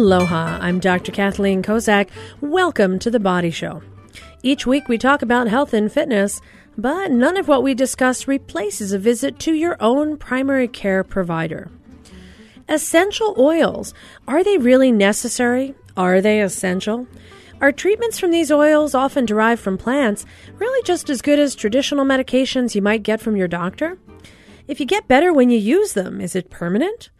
Aloha, I'm Dr. Kathleen Kozak. Welcome to The Body Show. Each week we talk about health and fitness, but none of what we discuss replaces a visit to your own primary care provider. Essential oils. Are they really necessary? Are they essential? Are treatments from these oils, often derived from plants, really just as good as traditional medications you might get from your doctor? If you get better when you use them, is it permanent?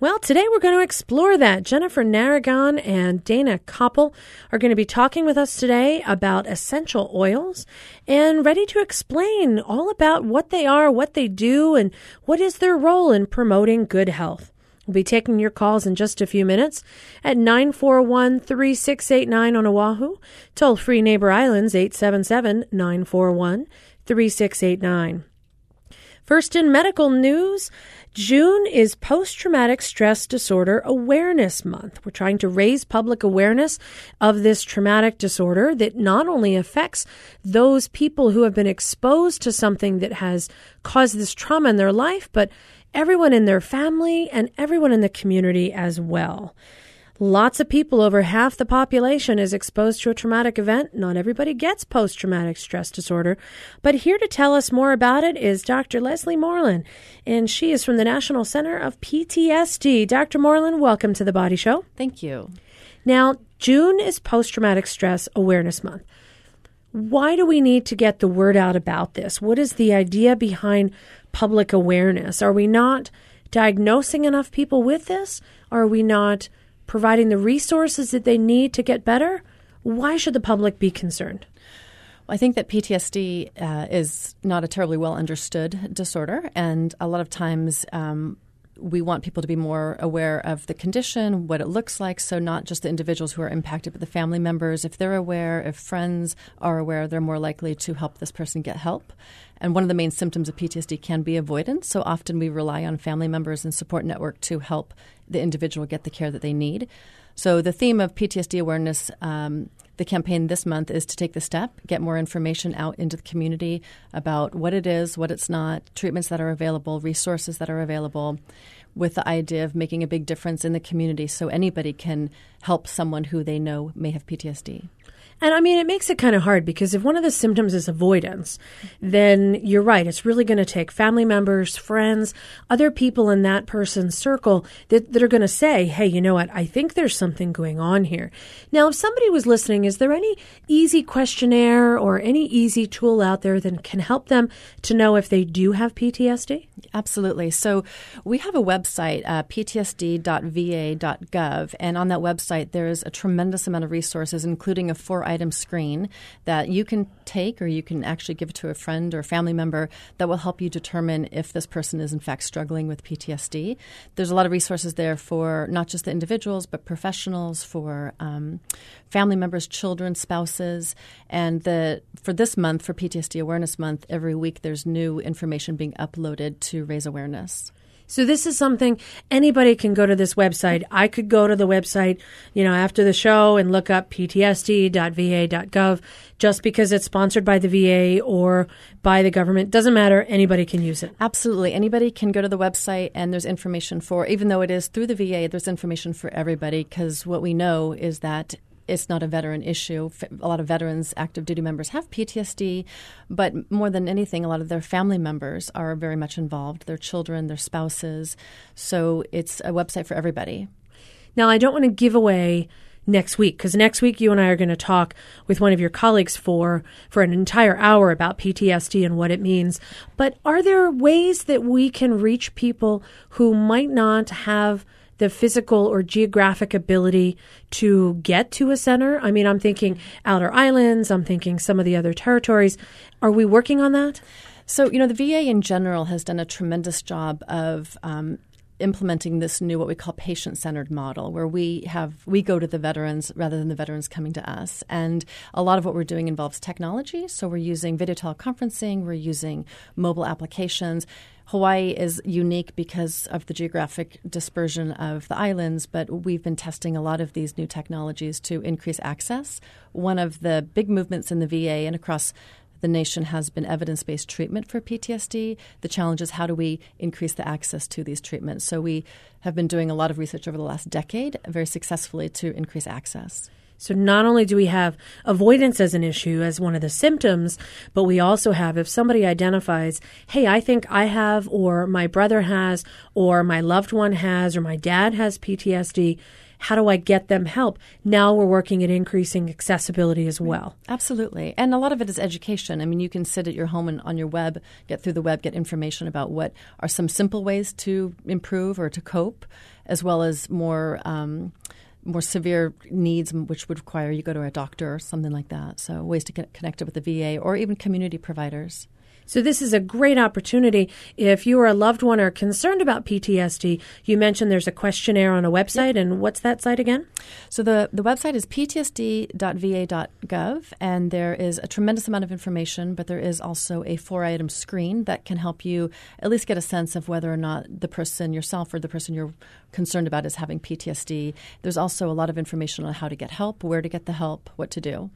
Well, today we're going to explore that. Jennifer Naragon and Dana Koppel are going to be talking with us today about essential oils and ready to explain all about what they are, what they do, and what is their role in promoting good health. We'll be taking your calls in just a few minutes at 941 3689 on Oahu, toll free Neighbor Islands 877 941 3689. First in medical news, June is Post Traumatic Stress Disorder Awareness Month. We're trying to raise public awareness of this traumatic disorder that not only affects those people who have been exposed to something that has caused this trauma in their life, but everyone in their family and everyone in the community as well. Lots of people, over half the population, is exposed to a traumatic event. Not everybody gets post traumatic stress disorder. But here to tell us more about it is Dr. Leslie Morland, and she is from the National Center of PTSD. Dr. Morland, welcome to the Body Show. Thank you. Now, June is Post Traumatic Stress Awareness Month. Why do we need to get the word out about this? What is the idea behind public awareness? Are we not diagnosing enough people with this? Are we not providing the resources that they need to get better, why should the public be concerned? I think that PTSD uh, is not a terribly well understood disorder, and a lot of times um, we want people to be more aware of the condition, what it looks like. So, not just the individuals who are impacted, but the family members. If they're aware, if friends are aware, they're more likely to help this person get help. And one of the main symptoms of PTSD can be avoidance. So, often we rely on family members and support network to help the individual get the care that they need. So, the theme of PTSD awareness um, the campaign this month is to take the step, get more information out into the community about what it is, what it's not, treatments that are available, resources that are available, with the idea of making a big difference in the community so anybody can help someone who they know may have PTSD. And I mean, it makes it kind of hard because if one of the symptoms is avoidance, then you're right. It's really going to take family members, friends, other people in that person's circle that, that are going to say, hey, you know what? I think there's something going on here. Now, if somebody was listening, is there any easy questionnaire or any easy tool out there that can help them to know if they do have PTSD? Absolutely. So we have a website, uh, ptsd.va.gov, and on that website, there's a tremendous amount of resources, including a four item screen that you can take or you can actually give to a friend or family member that will help you determine if this person is in fact struggling with PTSD. There's a lot of resources there for not just the individuals but professionals, for um, family members, children, spouses, and the for this month for PTSD Awareness Month, every week there's new information being uploaded to raise awareness. So this is something anybody can go to this website. I could go to the website, you know, after the show and look up ptsd.va.gov just because it's sponsored by the VA or by the government. Doesn't matter. Anybody can use it. Absolutely. Anybody can go to the website and there's information for, even though it is through the VA, there's information for everybody because what we know is that it's not a veteran issue. A lot of veterans, active duty members have PTSD, but more than anything, a lot of their family members are very much involved their children, their spouses. So it's a website for everybody. Now, I don't want to give away next week because next week you and I are going to talk with one of your colleagues for for an entire hour about PTSD and what it means. But are there ways that we can reach people who might not have the physical or geographic ability to get to a center? I mean, I'm thinking outer islands, I'm thinking some of the other territories. Are we working on that? So, you know, the VA in general has done a tremendous job of um, implementing this new what we call patient-centered model where we have we go to the veterans rather than the veterans coming to us. And a lot of what we're doing involves technology. So we're using video teleconferencing we're using mobile applications. Hawaii is unique because of the geographic dispersion of the islands, but we've been testing a lot of these new technologies to increase access. One of the big movements in the VA and across the nation has been evidence based treatment for PTSD. The challenge is how do we increase the access to these treatments? So we have been doing a lot of research over the last decade very successfully to increase access. So not only do we have avoidance as an issue as one of the symptoms, but we also have if somebody identifies, hey, I think I have, or my brother has, or my loved one has, or my dad has PTSD. How do I get them help? Now we're working at increasing accessibility as well. Absolutely. And a lot of it is education. I mean, you can sit at your home and on your web, get through the web, get information about what are some simple ways to improve or to cope, as well as more. Um, more severe needs, which would require you go to a doctor or something like that. So, ways to get connected with the VA or even community providers. So this is a great opportunity if you or a loved one are concerned about PTSD. You mentioned there's a questionnaire on a website, and what's that site again? So the, the website is ptsd.va.gov, and there is a tremendous amount of information, but there is also a four item screen that can help you at least get a sense of whether or not the person yourself or the person you're concerned about is having PTSD. There's also a lot of information on how to get help, where to get the help, what to do.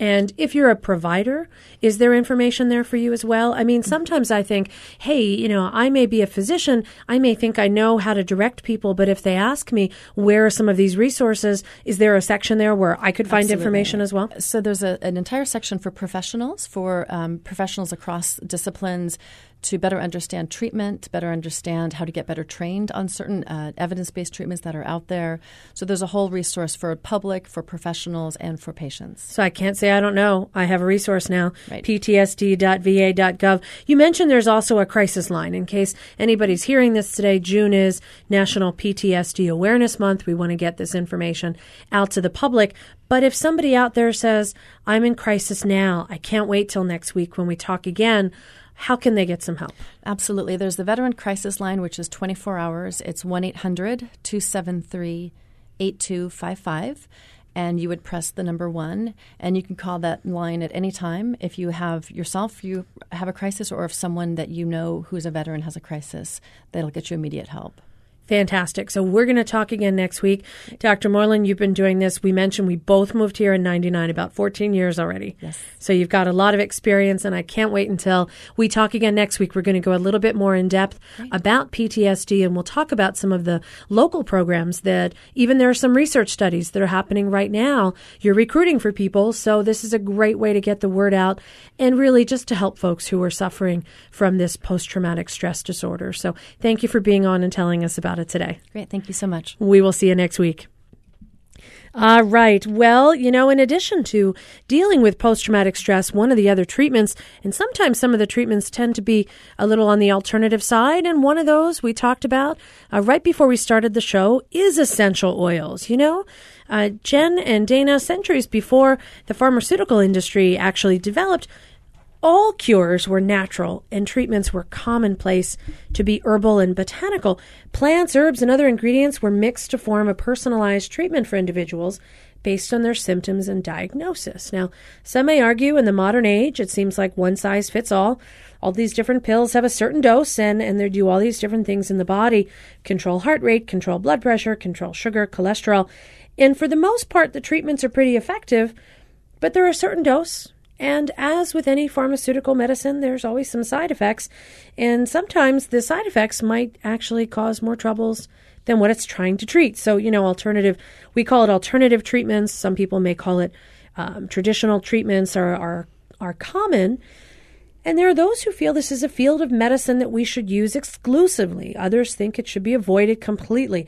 And if you're a provider, is there information there for you as well? I mean, sometimes I think, hey, you know, I may be a physician. I may think I know how to direct people, but if they ask me where are some of these resources, is there a section there where I could find Absolutely. information as well? So there's a, an entire section for professionals, for um, professionals across disciplines to better understand treatment, to better understand how to get better trained on certain uh, evidence based treatments that are out there. So there's a whole resource for public, for professionals, and for patients. So I can't say I don't know. I have a resource now right. ptsd.va.gov. You mentioned there's also a crisis line in case anybody's hearing this today. June is National PTSD Awareness Month. We want to get this information out to the public. But if somebody out there says, I'm in crisis now, I can't wait till next week when we talk again how can they get some help? Absolutely. There's the Veteran Crisis Line, which is 24 hours. It's 1 800 273 8255. And you would press the number one, and you can call that line at any time if you have yourself you have a crisis, or if someone that you know who's a veteran has a crisis, that'll get you immediate help. Fantastic. So we're going to talk again next week. Dr. Morland, you've been doing this. We mentioned we both moved here in 99, about 14 years already. Yes. So you've got a lot of experience, and I can't wait until we talk again next week. We're going to go a little bit more in depth about PTSD, and we'll talk about some of the local programs that even there are some research studies that are happening right now. You're recruiting for people, so this is a great way to get the word out and really just to help folks who are suffering from this post traumatic stress disorder. So thank you for being on and telling us about it today. Great. Thank you so much. We will see you next week. All right. Well, you know, in addition to dealing with post traumatic stress, one of the other treatments, and sometimes some of the treatments tend to be a little on the alternative side. And one of those we talked about uh, right before we started the show is essential oils. You know, uh, Jen and Dana, centuries before the pharmaceutical industry actually developed all cures were natural and treatments were commonplace to be herbal and botanical. Plants, herbs, and other ingredients were mixed to form a personalized treatment for individuals based on their symptoms and diagnosis. Now, some may argue in the modern age it seems like one size fits all. All these different pills have a certain dose and, and they do all these different things in the body control heart rate, control blood pressure, control sugar, cholesterol. And for the most part, the treatments are pretty effective, but there are certain dose and as with any pharmaceutical medicine, there's always some side effects. And sometimes the side effects might actually cause more troubles than what it's trying to treat. So, you know, alternative, we call it alternative treatments. Some people may call it um, traditional treatments are, are, are common. And there are those who feel this is a field of medicine that we should use exclusively. Others think it should be avoided completely.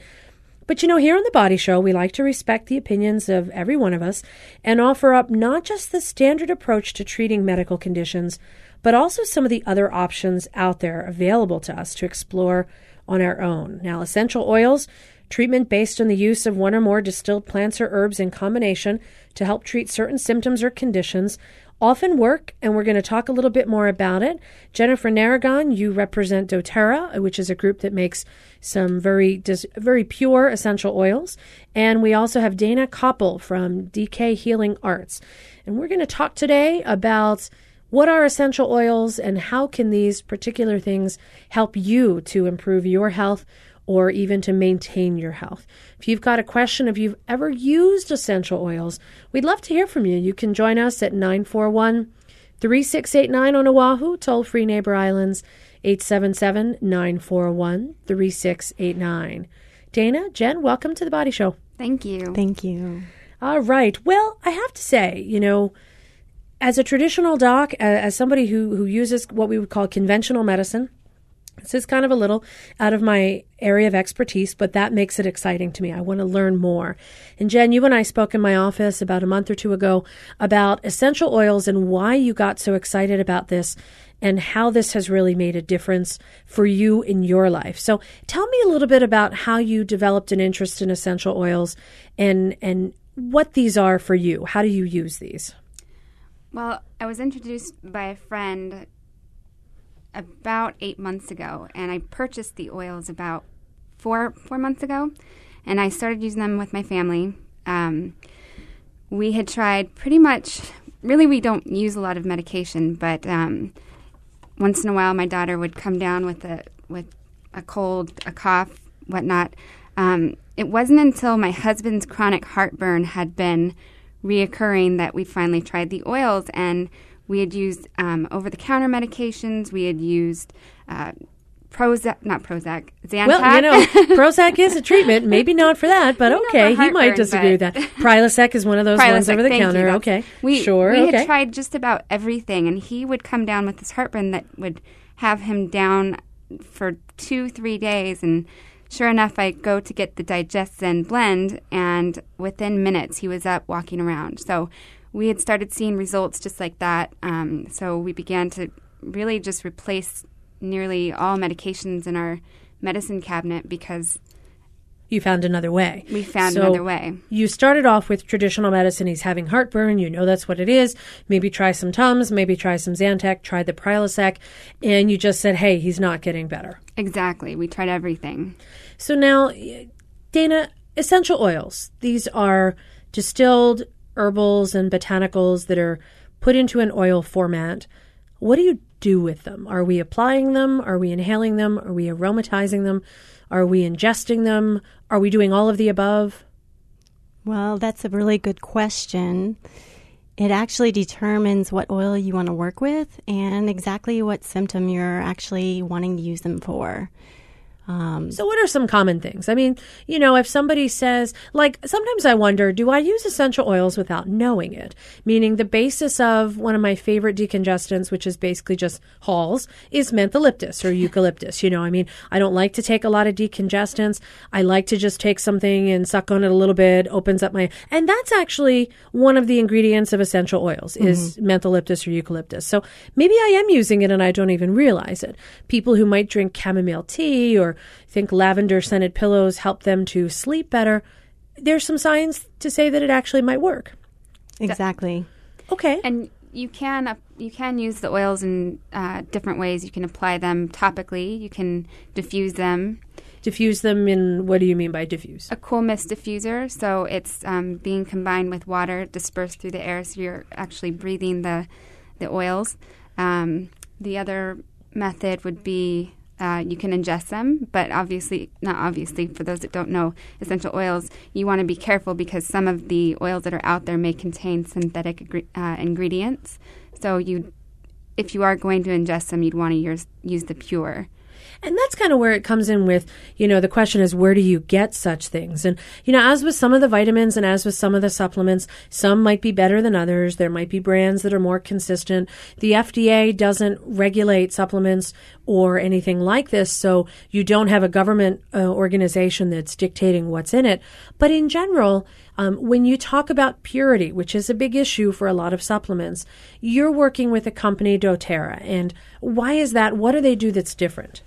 But you know, here on the Body Show, we like to respect the opinions of every one of us and offer up not just the standard approach to treating medical conditions, but also some of the other options out there available to us to explore on our own. Now, essential oils, treatment based on the use of one or more distilled plants or herbs in combination to help treat certain symptoms or conditions, often work, and we're going to talk a little bit more about it. Jennifer Naragon, you represent doTERRA, which is a group that makes some very very pure essential oils, and we also have Dana Koppel from DK Healing Arts, and we're going to talk today about what are essential oils and how can these particular things help you to improve your health or even to maintain your health. If you've got a question, if you've ever used essential oils, we'd love to hear from you. You can join us at 941 3689 on Oahu, toll free neighbor islands 877 941 3689. Dana, Jen, welcome to the Body Show. Thank you. Thank you. All right. Well, I have to say, you know, as a traditional doc, as somebody who, who uses what we would call conventional medicine, this is kind of a little out of my area of expertise, but that makes it exciting to me. I want to learn more. And Jen, you and I spoke in my office about a month or two ago about essential oils and why you got so excited about this and how this has really made a difference for you in your life. So tell me a little bit about how you developed an interest in essential oils and and what these are for you. How do you use these? Well, I was introduced by a friend about eight months ago, and I purchased the oils about four four months ago, and I started using them with my family. Um, we had tried pretty much. Really, we don't use a lot of medication, but um, once in a while, my daughter would come down with a with a cold, a cough, whatnot. Um, it wasn't until my husband's chronic heartburn had been reoccurring that we finally tried the oils and we had used um, over the counter medications. We had used uh, Prozac, not Prozac, Zantac. Well, you know, Prozac is a treatment. Maybe not for that, but okay. he might disagree with that. Prilosec is one of those Prilosec, ones over the counter. You, okay, we, sure. We okay. had tried just about everything, and he would come down with this heartburn that would have him down for two, three days, and sure enough, I go to get the DigestZen blend, and within minutes, he was up walking around. So we had started seeing results just like that. Um, so we began to really just replace nearly all medications in our medicine cabinet because you found another way. We found so another way. You started off with traditional medicine. He's having heartburn. You know that's what it is. Maybe try some Tums. Maybe try some Zantac. Try the Prilosec. And you just said, hey, he's not getting better. Exactly. We tried everything. So now, Dana, essential oils. These are distilled herbals and botanicals that are put into an oil format. What do you do with them? Are we applying them? Are we inhaling them? Are we aromatizing them? Are we ingesting them? Are we doing all of the above? Well, that's a really good question. It actually determines what oil you want to work with and exactly what symptom you're actually wanting to use them for. Um, so, what are some common things? I mean, you know, if somebody says, like, sometimes I wonder, do I use essential oils without knowing it? Meaning, the basis of one of my favorite decongestants, which is basically just Halls, is mentholyptus or eucalyptus. You know, I mean, I don't like to take a lot of decongestants. I like to just take something and suck on it a little bit, opens up my, and that's actually one of the ingredients of essential oils is mm-hmm. mentholyptus or eucalyptus. So maybe I am using it and I don't even realize it. People who might drink chamomile tea or think lavender scented pillows help them to sleep better. There's some signs to say that it actually might work. Exactly. Okay. And you can uh, you can use the oils in uh, different ways. You can apply them topically. You can diffuse them. Diffuse them in what do you mean by diffuse? A cool mist diffuser. So it's um, being combined with water dispersed through the air, so you're actually breathing the the oils. Um, the other method would be uh, you can ingest them, but obviously, not obviously, for those that don't know essential oils, you want to be careful because some of the oils that are out there may contain synthetic uh, ingredients. So you, if you are going to ingest them, you'd want to use, use the pure. And that's kind of where it comes in with, you know, the question is where do you get such things? And, you know, as with some of the vitamins and as with some of the supplements, some might be better than others. There might be brands that are more consistent. The FDA doesn't regulate supplements or anything like this, so you don't have a government uh, organization that's dictating what's in it. But in general, um, when you talk about purity, which is a big issue for a lot of supplements, you're working with a company, doTERRA. And why is that? What do they do that's different?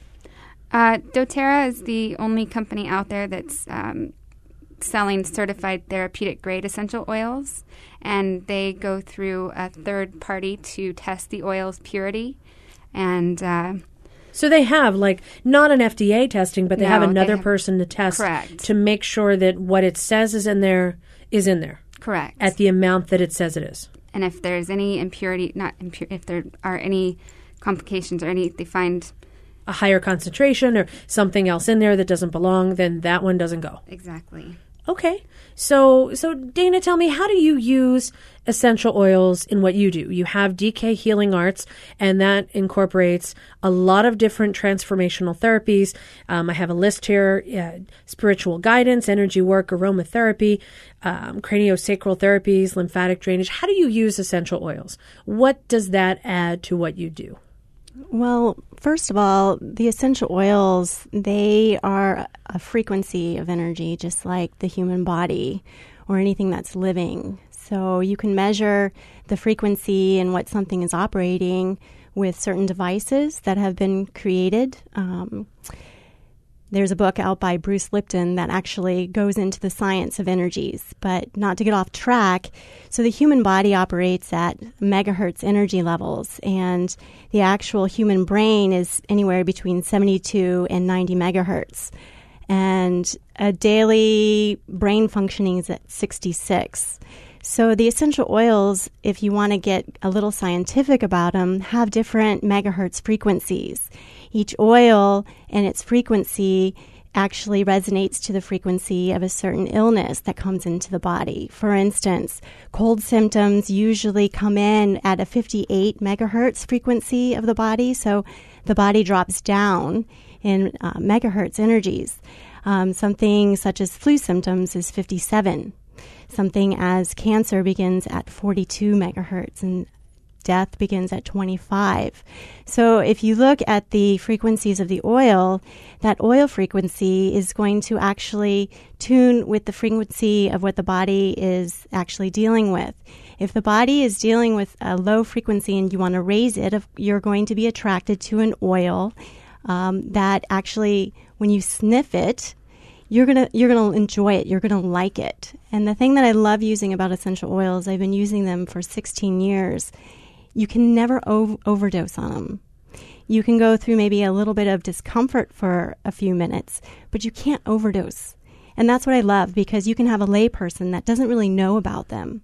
Uh, doTERRA is the only company out there that's um, selling certified therapeutic grade essential oils, and they go through a third party to test the oil's purity. And uh, so they have like not an FDA testing, but they no, have another they have, person to test correct. to make sure that what it says is in there is in there. Correct. At the amount that it says it is. And if there's any impurity, not impure, if there are any complications or any, they find a higher concentration or something else in there that doesn't belong, then that one doesn't go. Exactly. Okay. So, so Dana, tell me, how do you use essential oils in what you do? You have DK Healing Arts, and that incorporates a lot of different transformational therapies. Um, I have a list here: uh, spiritual guidance, energy work, aromatherapy, um, craniosacral therapies, lymphatic drainage. How do you use essential oils? What does that add to what you do? Well, first of all, the essential oils, they are a frequency of energy, just like the human body or anything that's living. So you can measure the frequency and what something is operating with certain devices that have been created. Um, there's a book out by Bruce Lipton that actually goes into the science of energies, but not to get off track. So, the human body operates at megahertz energy levels, and the actual human brain is anywhere between 72 and 90 megahertz. And a daily brain functioning is at 66. So the essential oils, if you want to get a little scientific about them, have different megahertz frequencies. Each oil and its frequency actually resonates to the frequency of a certain illness that comes into the body. For instance, cold symptoms usually come in at a 58 megahertz frequency of the body, so the body drops down in uh, megahertz energies. Um, something such as flu symptoms is 57 something as cancer begins at 42 megahertz and death begins at 25. So if you look at the frequencies of the oil, that oil frequency is going to actually tune with the frequency of what the body is actually dealing with. If the body is dealing with a low frequency and you want to raise it, you're going to be attracted to an oil um, that actually, when you sniff it, you're gonna you're gonna enjoy it. You're gonna like it. And the thing that I love using about essential oils, I've been using them for 16 years. You can never ov- overdose on them. You can go through maybe a little bit of discomfort for a few minutes, but you can't overdose. And that's what I love because you can have a layperson that doesn't really know about them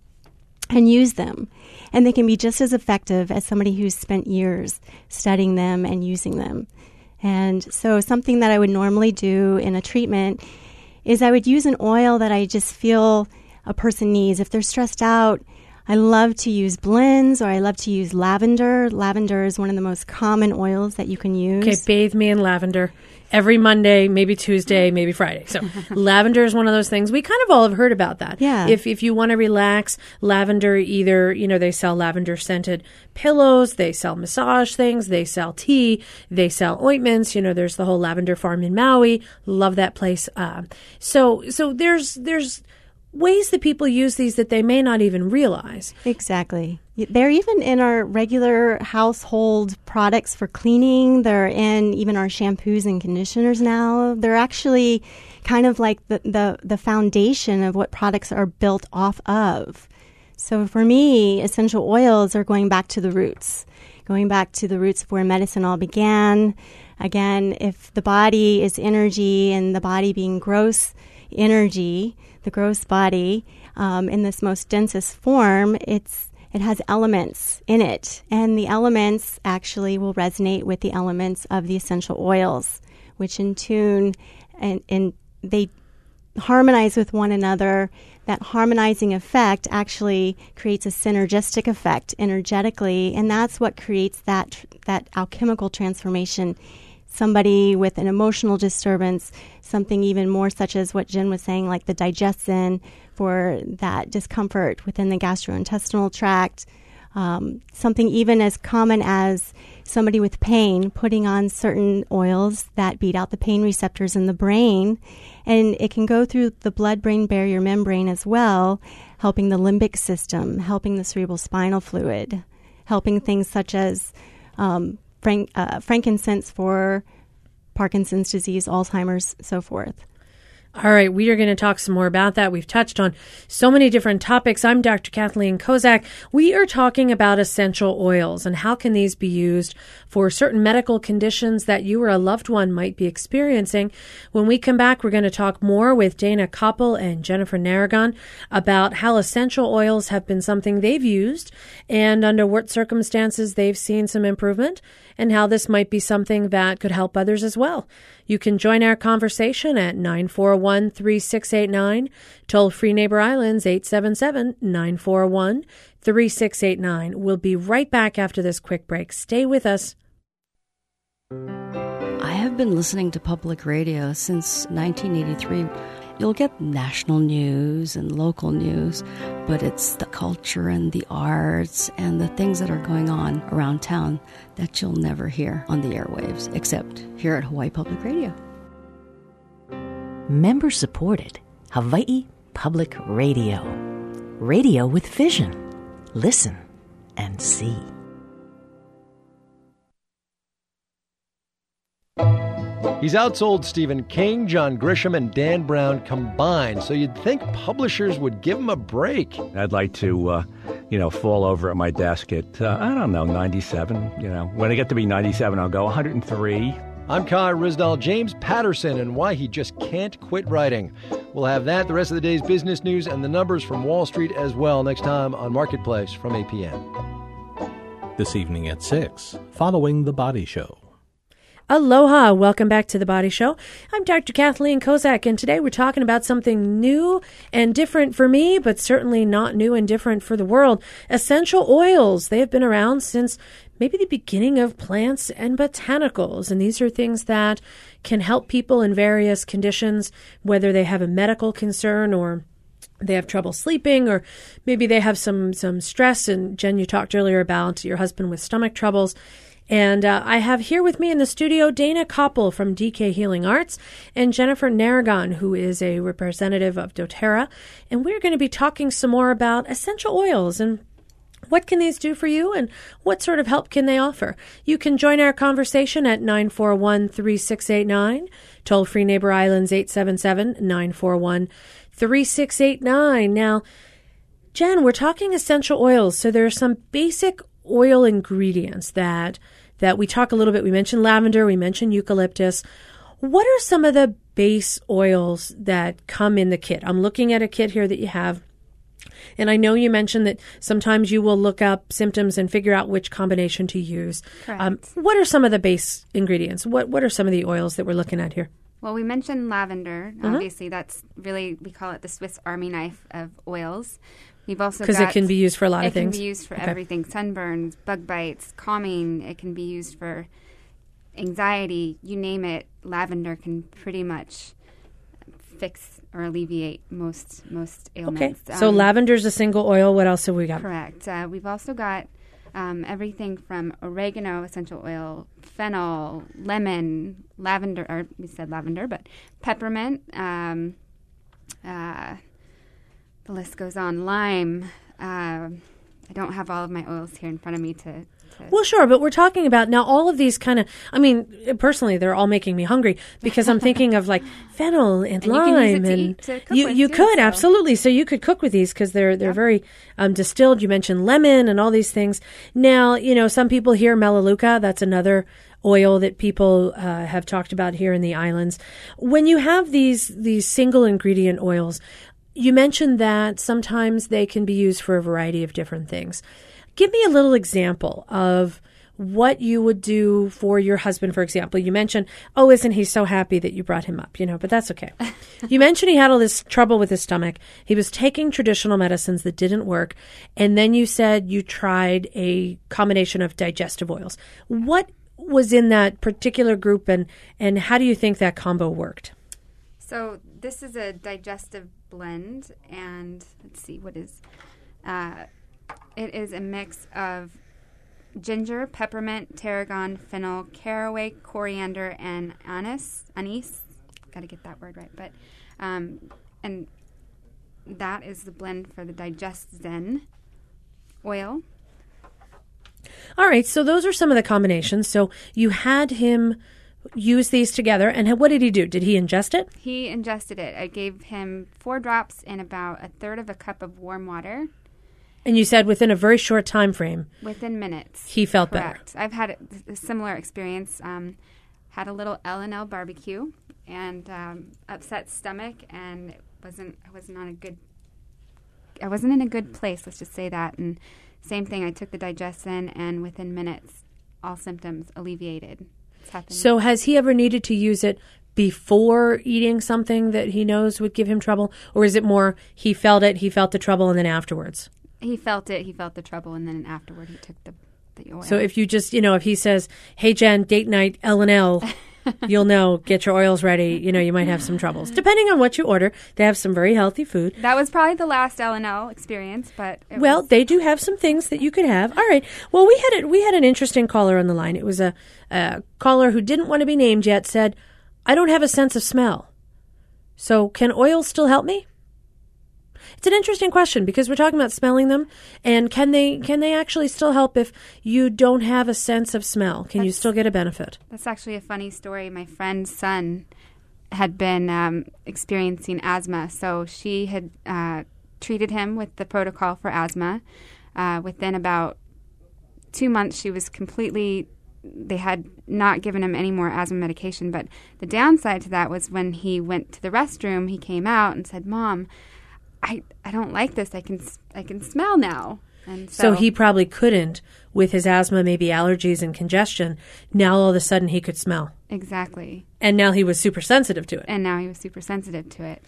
and use them. And they can be just as effective as somebody who's spent years studying them and using them. And so, something that I would normally do in a treatment is I would use an oil that I just feel a person needs. If they're stressed out, I love to use blends or I love to use lavender. Lavender is one of the most common oils that you can use. Okay, bathe me in lavender every Monday, maybe Tuesday, maybe Friday. So lavender is one of those things. We kind of all have heard about that. Yeah. If if you want to relax, lavender either, you know, they sell lavender scented pillows, they sell massage things, they sell tea, they sell ointments, you know, there's the whole lavender farm in Maui. Love that place. Uh, so so there's there's ways that people use these that they may not even realize. Exactly. They're even in our regular household products for cleaning. They're in even our shampoos and conditioners now. They're actually kind of like the, the, the foundation of what products are built off of. So for me, essential oils are going back to the roots, going back to the roots of where medicine all began. Again, if the body is energy and the body being gross energy, the gross body, um, in this most densest form, it's it has elements in it, and the elements actually will resonate with the elements of the essential oils, which in tune and, and they harmonize with one another. That harmonizing effect actually creates a synergistic effect energetically, and that's what creates that that alchemical transformation somebody with an emotional disturbance, something even more such as what Jen was saying, like the digestion for that discomfort within the gastrointestinal tract. Um, something even as common as somebody with pain putting on certain oils that beat out the pain receptors in the brain. And it can go through the blood brain barrier membrane as well, helping the limbic system, helping the cerebral spinal fluid, helping things such as um, frank, uh, frankincense for Parkinson's disease, Alzheimer's, so forth. All right, we are going to talk some more about that. We've touched on so many different topics. I'm Dr. Kathleen Kozak. We are talking about essential oils and how can these be used for certain medical conditions that you or a loved one might be experiencing. When we come back, we're going to talk more with Dana Koppel and Jennifer Naragon about how essential oils have been something they've used and under what circumstances they've seen some improvement and how this might be something that could help others as well. You can join our conversation at 941 3689. Toll free Neighbor Islands 877 941 3689. We'll be right back after this quick break. Stay with us. I have been listening to public radio since 1983. You'll get national news and local news, but it's the culture and the arts and the things that are going on around town that you'll never hear on the airwaves, except here at Hawaii Public Radio. Member supported Hawaii Public Radio. Radio with vision. Listen and see. He's outsold Stephen King, John Grisham, and Dan Brown combined, so you'd think publishers would give him a break. I'd like to, uh, you know, fall over at my desk at, uh, I don't know, 97. You know, when I get to be 97, I'll go 103. I'm Kai Ryssdal, James Patterson, and why he just can't quit writing. We'll have that, the rest of the day's business news, and the numbers from Wall Street as well next time on Marketplace from APM. This evening at 6, following The Body Show. Aloha. Welcome back to The Body Show. I'm Dr. Kathleen Kozak, and today we're talking about something new and different for me, but certainly not new and different for the world. Essential oils. They have been around since maybe the beginning of plants and botanicals. And these are things that can help people in various conditions, whether they have a medical concern or they have trouble sleeping or maybe they have some some stress and Jen you talked earlier about your husband with stomach troubles and uh, I have here with me in the studio Dana Koppel from DK Healing Arts and Jennifer Naragon, who is a representative of doTERRA. And we're going to be talking some more about essential oils and what can these do for you and what sort of help can they offer? You can join our conversation at 941 3689, toll free Neighbor Islands 877 941 3689. Now, Jen, we're talking essential oils, so there are some basic oil ingredients that that we talk a little bit. We mentioned lavender, we mentioned eucalyptus. What are some of the base oils that come in the kit? I'm looking at a kit here that you have. And I know you mentioned that sometimes you will look up symptoms and figure out which combination to use. Um, what are some of the base ingredients? What What are some of the oils that we're looking at here? Well, we mentioned lavender. Mm-hmm. Obviously, that's really we call it the Swiss Army knife of oils. We've also because it can be used for a lot of things. It can be used for okay. everything: sunburns, bug bites, calming. It can be used for anxiety. You name it. Lavender can pretty much fix or alleviate most most ailments. Okay. So um, lavender's a single oil. What else have we got? Correct. Uh, we've also got um, everything from oregano essential oil, fennel, lemon, lavender, or we said lavender, but peppermint. Um, uh, the list goes on. Lime. Uh, I don't have all of my oils here in front of me to well, sure, but we're talking about now all of these kind of. I mean, personally, they're all making me hungry because I'm thinking of like fennel and, and lime, and you you too, could so. absolutely. So you could cook with these because they're they're very um, distilled. You mentioned lemon and all these things. Now, you know, some people hear melaleuca. That's another oil that people uh, have talked about here in the islands. When you have these these single ingredient oils, you mentioned that sometimes they can be used for a variety of different things. Give me a little example of what you would do for your husband, for example. You mentioned, oh, isn't he so happy that you brought him up? You know, but that's okay. you mentioned he had all this trouble with his stomach. He was taking traditional medicines that didn't work. And then you said you tried a combination of digestive oils. What was in that particular group and, and how do you think that combo worked? So this is a digestive blend, and let's see what is. Uh, it is a mix of ginger, peppermint, tarragon, fennel, caraway, coriander, and anise. Anise, got to get that word right. But um, and that is the blend for the DigestZen oil. All right, so those are some of the combinations. So you had him use these together, and what did he do? Did he ingest it? He ingested it. I gave him four drops in about a third of a cup of warm water. And you said within a very short time frame. Within minutes. He felt Correct. better. I've had a similar experience. Um, had a little L and L barbecue and um, upset stomach, and it wasn't. I wasn't on a good. I wasn't in a good place. Let's just say that. And same thing. I took the DigestZen, and within minutes, all symptoms alleviated. So, has he ever needed to use it before eating something that he knows would give him trouble? Or is it more he felt it, he felt the trouble, and then afterwards? He felt it. He felt the trouble, and then afterward, he took the the oil. So if you just, you know, if he says, "Hey Jen, date night L and L," you'll know. Get your oils ready. You know, you might have some troubles depending on what you order. They have some very healthy food. that was probably the last L and L experience, but Well, was- they do have some things that you could have. All right. Well, we had a, we had an interesting caller on the line. It was a, a caller who didn't want to be named yet. Said, "I don't have a sense of smell. So can oils still help me?" It's an interesting question because we're talking about smelling them, and can they can they actually still help if you don't have a sense of smell? Can you still get a benefit? That's actually a funny story. My friend's son had been um, experiencing asthma, so she had uh, treated him with the protocol for asthma. Uh, within about two months, she was completely. They had not given him any more asthma medication, but the downside to that was when he went to the restroom, he came out and said, "Mom, I I don't like this. I can I can smell now." And So he probably couldn't with his asthma, maybe allergies and congestion. Now all of a sudden he could smell, exactly, and now he was super sensitive to it. and now he was super sensitive to it.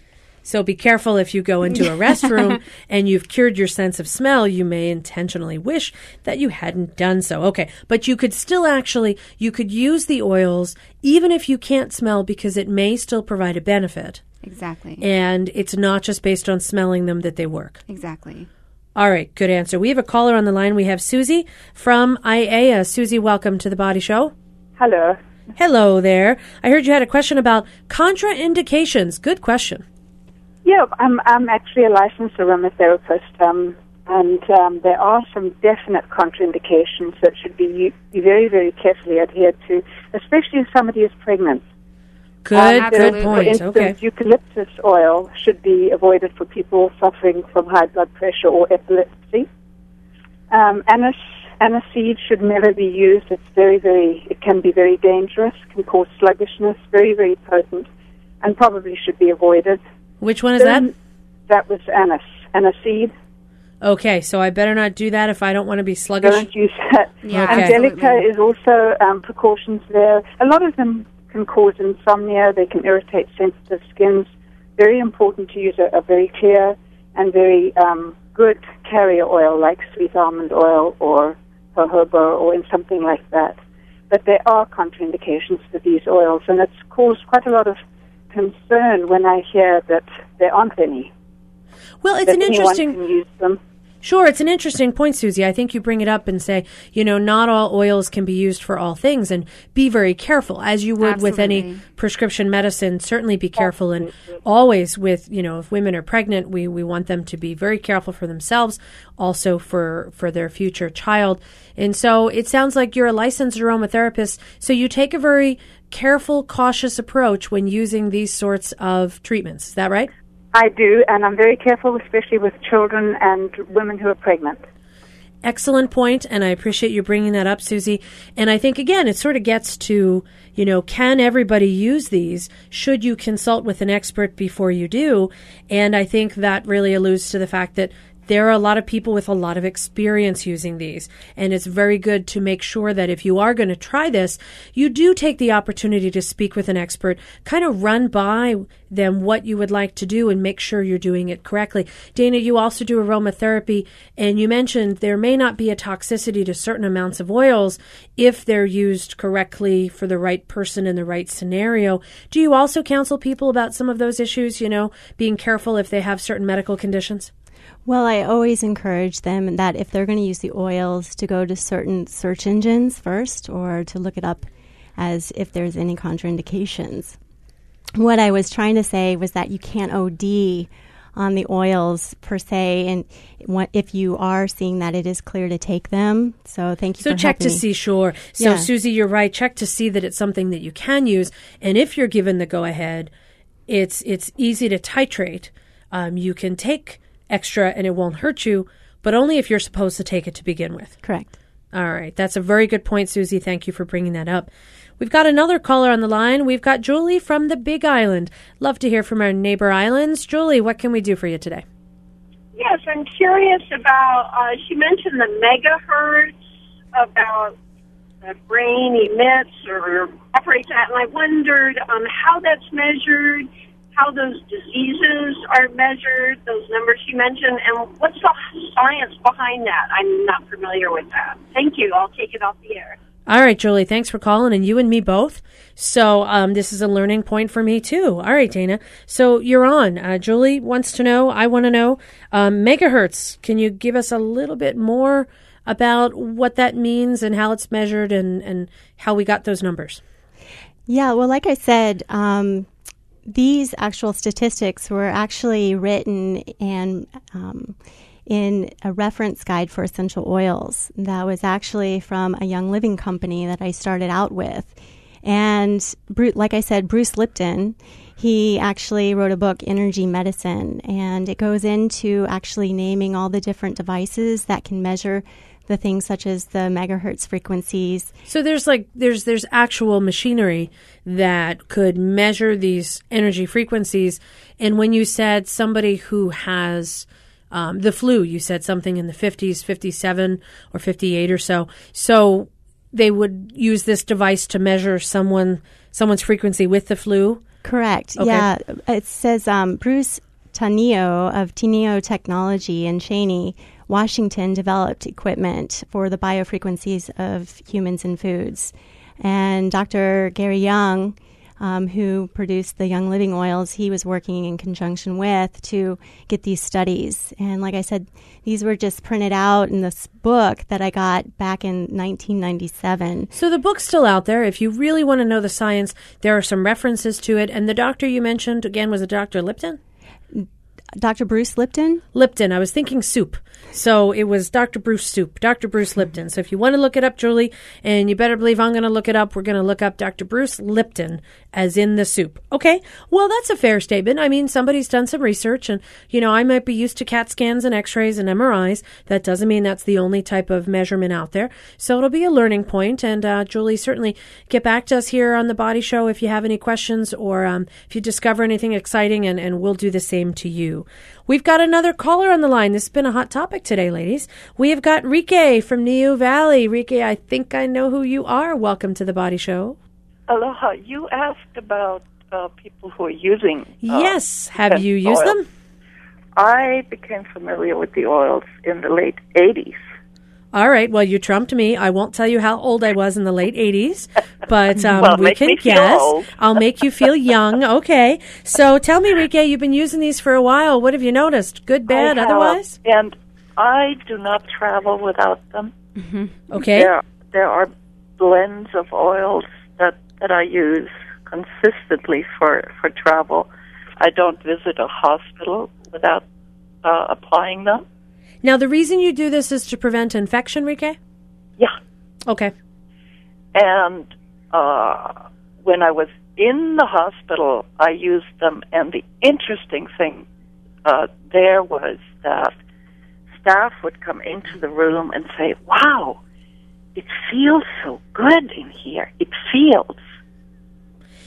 So be careful if you go into a restroom and you've cured your sense of smell, you may intentionally wish that you hadn't done so. Okay, but you could still actually you could use the oils even if you can't smell because it may still provide a benefit. Exactly. And it's not just based on smelling them that they work. Exactly. All right, good answer. We have a caller on the line. We have Susie from Aiea. Uh, Susie, welcome to the Body Show. Hello. Hello there. I heard you had a question about contraindications. Good question. Yeah, I'm, I'm actually a licensed aromatherapist, um, and um, there are some definite contraindications that should be, be very, very carefully adhered to, especially if somebody is pregnant. Good, Um, good For instance, Okay. eucalyptus oil should be avoided for people suffering from high blood pressure or epilepsy. Um, anise, aniseed should never be used. It's very, very, it can be very dangerous, can cause sluggishness, very, very potent, and probably should be avoided. Which one is that? Then That was anise, aniseed. Okay, so I better not do that if I don't want to be sluggish. Don't use that. Yeah, Okay. Angelica absolutely. is also um, precautions there. A lot of them can cause insomnia. They can irritate sensitive skins. Very important to use a, a very clear and very um, good carrier oil like sweet almond oil or jojoba or in something like that. But there are contraindications for these oils, and it's caused quite a lot of concern when I hear that there aren't any. Well, it's that an interesting. can use them. Sure, it's an interesting point, Susie. I think you bring it up and say, you know, not all oils can be used for all things, and be very careful, as you would with any prescription medicine. Certainly, be careful, and always with, you know, if women are pregnant, we we want them to be very careful for themselves, also for for their future child. And so, it sounds like you're a licensed aromatherapist, so you take a very careful, cautious approach when using these sorts of treatments. Is that right? I do, and I'm very careful, especially with children and women who are pregnant. Excellent point, and I appreciate you bringing that up, Susie. And I think again, it sort of gets to you know, can everybody use these? Should you consult with an expert before you do? And I think that really alludes to the fact that there are a lot of people with a lot of experience using these. And it's very good to make sure that if you are going to try this, you do take the opportunity to speak with an expert, kind of run by them what you would like to do and make sure you're doing it correctly. Dana, you also do aromatherapy, and you mentioned there may not be a toxicity to certain amounts of oils if they're used correctly for the right person in the right scenario. Do you also counsel people about some of those issues, you know, being careful if they have certain medical conditions? Well, I always encourage them that if they're going to use the oils, to go to certain search engines first or to look it up as if there's any contraindications. What I was trying to say was that you can't OD on the oils per se, and what- if you are seeing that, it is clear to take them. So thank you So check to me. see, sure. So Yeah. Susie, you're right. Check to see that it's something that you can use, and if you're given the go ahead, it's it's easy to titrate. Um, you can take extra, and it won't hurt you, but only if you're supposed to take it to begin with. Correct. All right, that's a very good point, Susie. Thank you for bringing that up. We've got another caller on the line. We've got Julie from the Big Island. Love to hear from our neighbor islands. Julie, what can we do for you today? Yes, I'm curious about. Uh, she mentioned the megahertz about the brain emits or operates at, and I wondered um, how that's measured, how those diseases are measured, those numbers you mentioned, and what's the science behind that? I'm not familiar with that. Thank you. I'll take it off the air. All right, Julie, thanks for calling, and you and me both. So um, this is a learning point for me too. All right, Dana. So you're on. Uh, Julie wants to know. I want to know. Um, megahertz. Can you give us a little bit more about what that means and how it's measured and and how we got those numbers? Yeah. Well, like I said, um, these actual statistics were actually written and. Um, in a reference guide for essential oils that was actually from a Young Living company that I started out with. And like I said, Bruce Lipton, he actually wrote a book, Energy Medicine, and it goes into actually naming all the different devices that can measure the things such as the megahertz frequencies. So there's like there's there's actual machinery that could measure these energy frequencies. And when you said somebody who has um, the flu, you said something in the 50s, 57 or 58 or so. So they would use this device to measure someone someone's frequency with the flu. Correct. Okay. Yeah, it says um, Bruce Tainio of Tainio Technology in Cheney, Washington, developed equipment for the biofrequencies of humans and foods, and Dr. Gary Young um, who produced the Young Living oils, he was working in conjunction with to get these studies. And like I said, these were just printed out in this book that I got back in 1997. So the book's still out there. If you really want to know the science, there are some references to it. And the doctor you mentioned, again, was a Dr. Lipton? Dr. Bruce Lipton? Lipton. I was thinking soup. So it was Dr. Bruce Soup, Dr. Bruce Lipton. So if you want to look it up, Julie, and you better believe I'm going to look it up, we're going to look up Dr. Bruce Lipton as in the soup. Okay. Well, that's a fair statement. I mean, somebody's done some research and, you know, I might be used to CAT scans and x-rays and MRIs. That doesn't mean that's the only type of measurement out there. So it'll be a learning point. And, uh, Julie, certainly get back to us here on the Body Show if you have any questions or um, if you discover anything exciting and, and we'll do the same to you. We've got another caller on the line. This has been a hot topic today, ladies. We have got Rike from Niu Valley. Rike, I think I know who you are. Welcome to the Body Show. Aloha. You asked about uh, people who are using. Uh, yes. Have you used oil. them? I became familiar with the oils in the late 80s. All right. Well, you trumped me. I won't tell you how old I was in the late 80s, but um, well, we can guess. I'll make you feel young. Okay. So tell me, Rike, you've been using these for a while. What have you noticed? Good, bad, otherwise? And I do not travel without them. Mm-hmm. Okay. There, there are blends of oils that, that I use consistently for, for travel. I don't visit a hospital without uh, applying them. Now, the reason you do this is to prevent infection, Rike? Yeah. Okay. And uh, when I was in the hospital, I used them. And the interesting thing uh, there was that staff would come into the room and say, "Wow, it feels so good in here. It feels."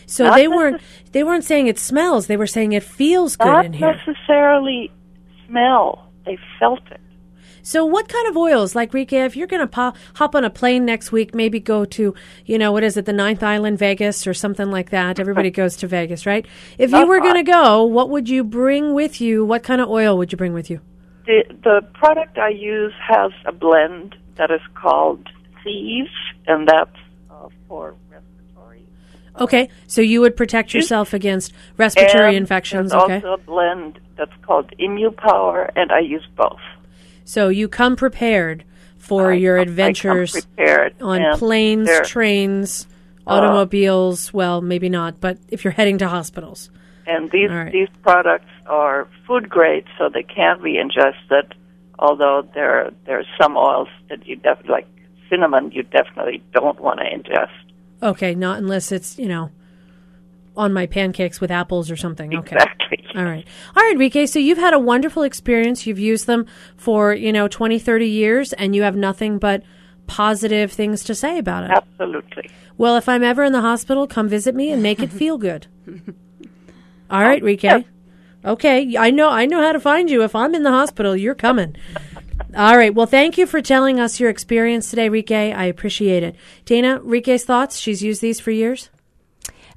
So Not they weren't they weren't saying it smells. They were saying it feels good Not in here. necessarily smell. They felt it. So, what kind of oils, like Rika, if you're going to hop on a plane next week, maybe go to, you know, what is it, the Ninth Island, Vegas, or something like that? Everybody goes to Vegas, right? If you were going to go, what would you bring with you? What kind of oil would you bring with you? The the product I use has a blend that is called Thieves, and that's uh, for respiratory. Okay, so you would protect yourself against respiratory and infections. There's Okay, also a blend that's called ImmuPower, and I use both. So you come prepared for your I come adventures on planes, they're- trains, Uh, automobiles. well, maybe not, but if you're heading to hospitals. And these right. these products are food grade, so they can't be ingested. Although there there are some oils that you definitely like cinnamon, you definitely don't want to ingest. Okay, not unless it's, you know, on my pancakes with apples or something. Okay. Exactly. All right. All right, Rike. So you've had a wonderful experience. You've used them for, you know, 20, 30 years, and you have nothing but positive things to say about it. Absolutely. Well, if I'm ever in the hospital, come visit me and make it feel good. All right, Rike. Okay, I know I know how to find you. If I'm in the hospital, you're coming. All right. Well, thank you for telling us your experience today, Rike. I appreciate it. Dana, Rike's thoughts? She's used these for years?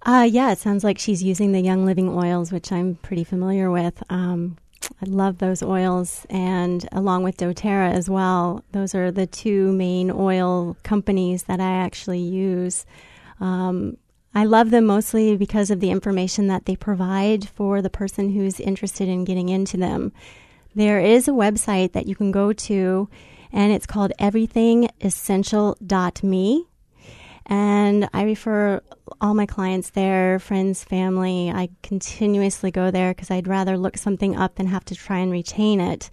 Uh, yeah, it sounds like she's using the Young Living oils, which I'm pretty familiar with. Um, I love those oils, and along with doTERRA as well. Those are the two main oil companies that I actually use. Um, I love them mostly because of the information that they provide for the person who's interested in getting into them. There is a website that you can go to, and it's called everythingessential.me. And I refer all my clients there, friends, family. I continuously go there because I'd rather look something up than have to try and retain it.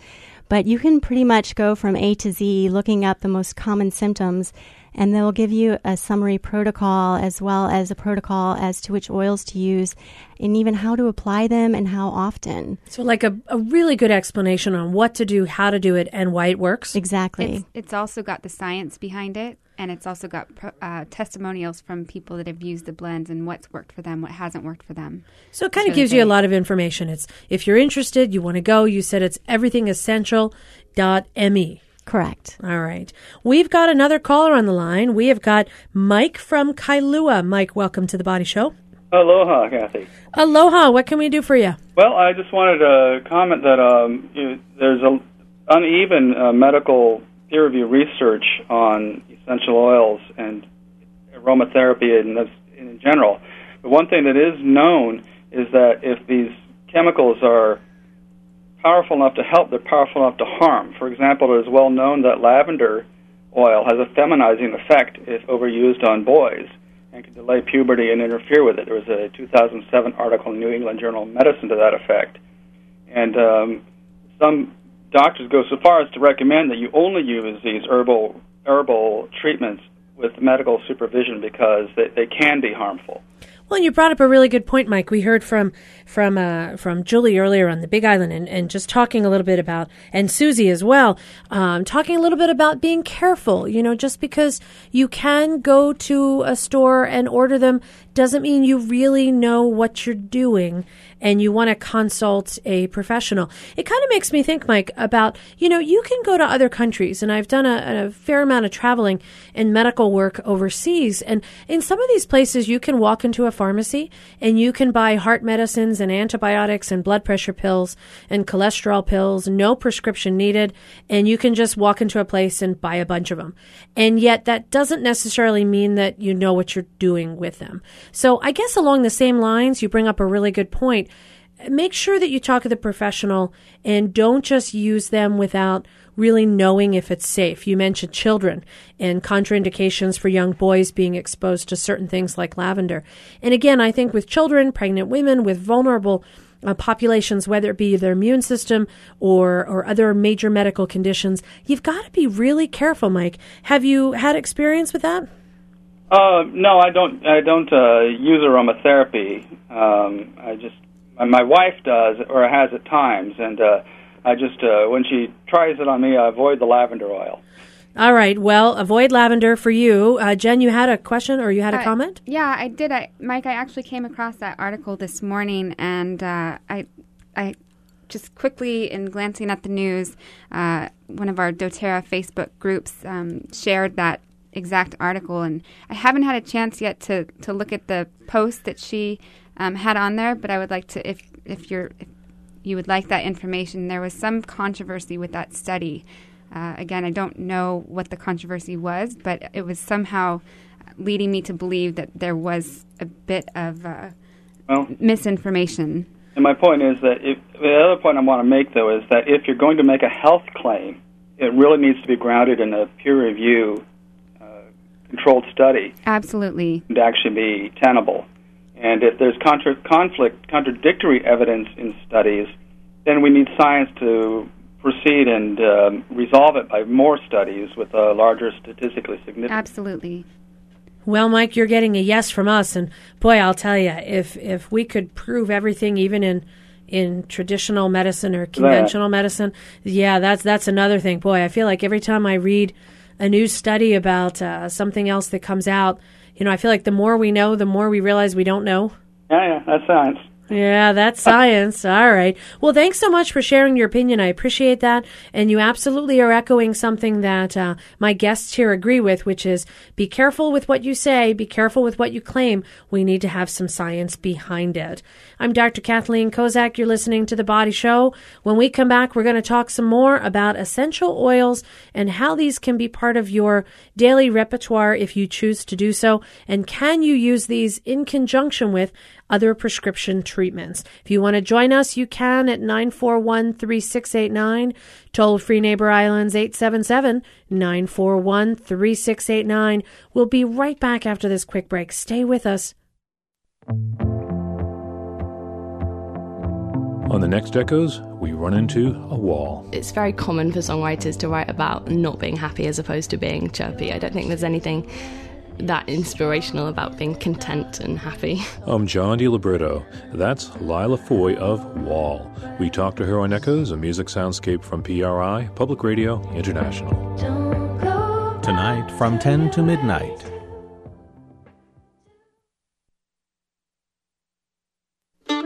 But you can pretty much go from A to Z looking up the most common symptoms and they'll give you a summary protocol as well as a protocol as to which oils to use and even how to apply them and how often. So, like a, a really good explanation on what to do, how to do it, and why it works. Exactly. It's, it's also got the science behind it, and it's also got uh, testimonials from people that have used the blends and what's worked for them, what hasn't worked for them. So, it kind of gives you a lot of information. It's if you're interested, you want to go. You said it's everythingessential.me. Correct. All right. We've got another caller on the line. We have got Mike from Kailua. Mike, welcome to the Body Show. Aloha, Kathy. Aloha. What can we do for you? Well, I just wanted to comment that um, you know, there's a uneven uh, medical peer review research on essential oils and aromatherapy in, this, in general. But one thing that is known is that if these chemicals are powerful enough to help, they're powerful enough to harm. For example, it is well known that lavender oil has a feminizing effect if overused on boys and can delay puberty and interfere with it. There was a 2007 article in New England Journal of Medicine to that effect. And um, some doctors go so far as to recommend that you only use these herbal herbal treatments with medical supervision because they, they can be harmful. Well, and you brought up a really good point, Mike. We heard from from uh, from Julie earlier on the Big Island, and, and just talking a little bit about, and Susie as well, um, talking a little bit about being careful. You know, just because you can go to a store and order them doesn't mean you really know what you're doing and you want to consult a professional. It kind of makes me think, Mike, about, you know, you can go to other countries, and I've done a, a fair amount of traveling and medical work overseas. And in some of these places, you can walk into a pharmacy and you can buy heart medicines and antibiotics and blood pressure pills and cholesterol pills, no prescription needed. And you can just walk into a place and buy a bunch of them. And yet that doesn't necessarily mean that you know what you're doing with them. So I guess along the same lines, you bring up a really good point. Make sure that you talk to the professional and don't just use them without really knowing if it's safe. You mentioned children and contraindications for young boys being exposed to certain things like lavender. And again, I think with children, pregnant women, with vulnerable uh, populations, whether it be their immune system or or other major medical conditions, you've got to be really careful, Mike. Have you had experience with that? Uh, no, I don't. I don't uh, use aromatherapy. Um, I just my wife does or has at times, and uh, I just uh, when she tries it on me, I avoid the lavender oil. All right. Well, avoid lavender for you. Uh, Jen, you had a question or you had a Uh, comment? Yeah, I did. I, Mike, I actually came across that article this morning, and uh, I, I just quickly in glancing at the news, uh, one of our DoTerra Facebook groups um, shared that exact article, and I haven't had a chance yet to, to look at the post that she um, had on there, but I would like to, if if you're if you would like that information, there was some controversy with that study. Uh, again, I don't know what the controversy was, but it was somehow leading me to believe that there was a bit of uh, Well, misinformation. and my point is that if, the other point I want to make though is that if you're going to make a health claim, it really needs to be grounded in a peer review uh, controlled study Absolutely. to actually be tenable. And if there's contra- conflict, contradictory evidence in studies, then we need science to proceed and um, resolve it by more studies with a larger statistically significant. Absolutely. Well, Mike, you're getting a yes from us, and boy, I'll tell you, if if we could prove everything, even in in traditional medicine or conventional medicine, yeah, that's that's another thing. Boy, I feel like every time I read a new study about uh, something else that comes out, you know, I feel like the more we know, the more we realize we don't know. Yeah, yeah, that's science. Yeah, that's science. All right. Well, thanks so much for sharing your opinion. I appreciate that. And you absolutely are echoing something that uh, my guests here agree with, which is be careful with what you say, be careful with what you claim. We need to have some science behind it. I'm Dr. Kathleen Kozak. You're listening to The Body Show. When we come back, we're going to talk some more about essential oils and how these can be part of your daily repertoire if you choose to do so. And can you use these in conjunction with other prescription treatments. If you want to join us, you can at 941 3689. Toll free Neighbor Islands 877 941 3689. We'll be right back after this quick break. Stay with us. On the next Echoes, we run into a wall. It's very common for songwriters to write about not being happy as opposed to being chirpy. I don't think there's anything that inspirational about being content and happy. I'm John Diliberto. That's Lyla Foy of Wall. We talked to her on Echoes, a music soundscape from PRI, Public Radio International. Tonight from 10 to midnight.